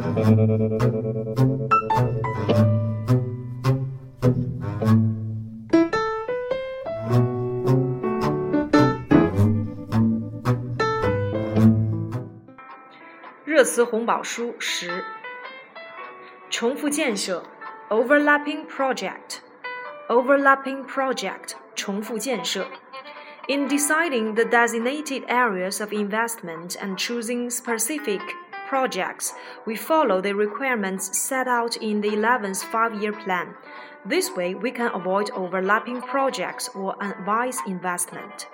热词红宝书十：重复建设 （overlapping project），overlapping project 重复建设。In deciding the designated areas of investment and choosing specific projects, we follow the requirements set out in the 11th five-year plan. This way, we can avoid overlapping projects or unwise investment.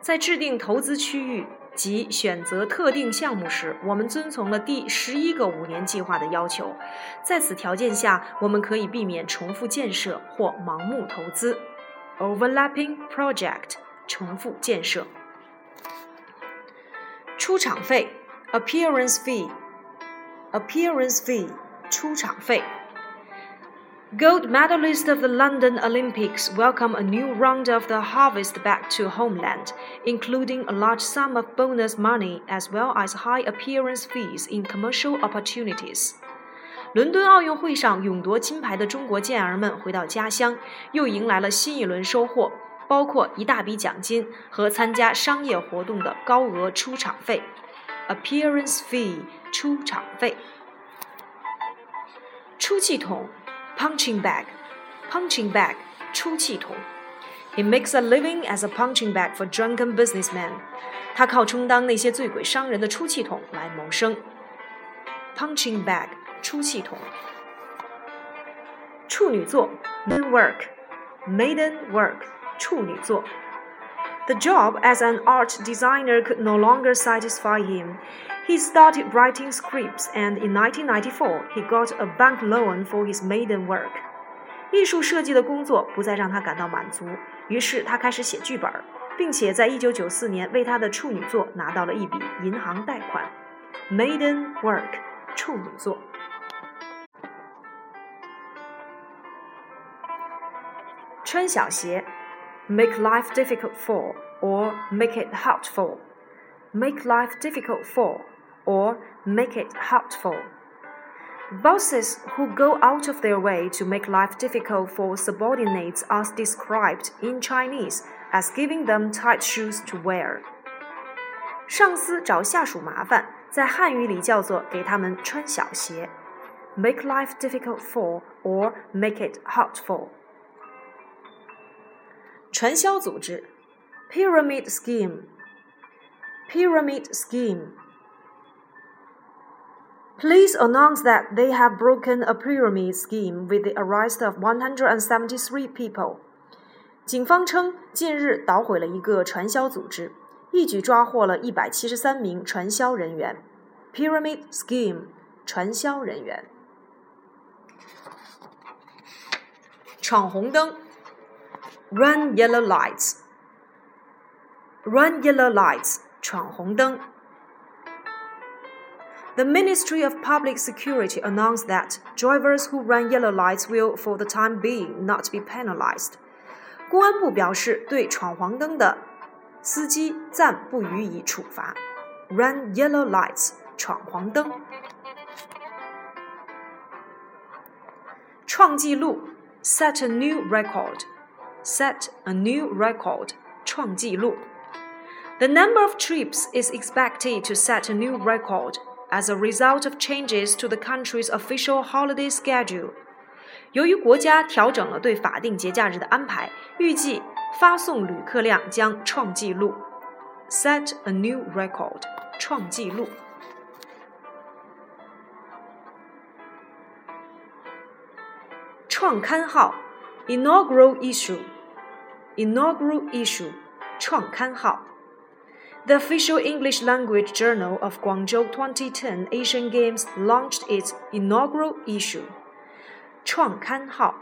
在制定投资区域及选择特定项目时，我们遵从了第十一个五年计划的要求。在此条件下，我们可以避免重复建设或盲目投资。Overlapping project 重复建设。出场费 appearance fee appearance fee 出场费。Gold medalists of the London Olympics welcome a new round of the harvest back to homeland, including a large sum of bonus money as well as high appearance fees in commercial opportunities. 伦敦奥运会上勇夺金牌的中国健儿们回到家乡，又迎来了新一轮收获，包括一大笔奖金和参加商业活动的高额出场费 appearance fee 出场费。出气筒 punching bag punching bag 出气筒。He makes a living as a punching bag for drunken businessmen。他靠充当那些醉鬼商人的出气筒来谋生。Punching bag, 出气筒。处女作，maiden 出气筒。处女作 moon work maiden work The job as an art designer could no longer satisfy him. He started writing scripts, and in 1994, he got a bank loan for his maiden work. 艺术设计的工作不再让他感到满足，于是他开始写剧本，并且在1994年为他的处女作拿到了一笔银行贷款。Maiden work，处女座。穿小鞋 make life difficult for or make it hard for. Make life difficult for or make it hard for. Bosses who go out of their way to make life difficult for subordinates are described in Chinese as giving them tight shoes to wear. 上司找下属麻烦，在汉语里叫做给他们穿小鞋。Make life difficult for or make it hard for. 传销组织，pyramid scheme，pyramid scheme。Police announce that they have broken a pyramid scheme with the arrest of 173 people. 警方称，近日捣毁了一个传销组织，一举抓获了一百七十三名传销人员。Pyramid scheme，传销人员。闯红灯。 Run yellow lights. Run yellow lights. 闯红灯。The Ministry of Public Security announced that drivers who run yellow lights will, for the time being, not be penalized. 公安部表示，对闯黄灯的司机暂不予以处罚。Run yellow lights，闯黄灯。创纪录，set a new record。 set a new record, 创纪录. The number of trips is expected to set a new record as a result of changes to the country's official holiday schedule. 由于国家调整了对法定节假日的安排，预计发送旅客量将创纪录。Set a new record，创纪录。创刊号 inaugural issue inaugural issue 创刊号 The official English language journal of Guangzhou 2010 Asian Games launched its inaugural issue. 创刊号。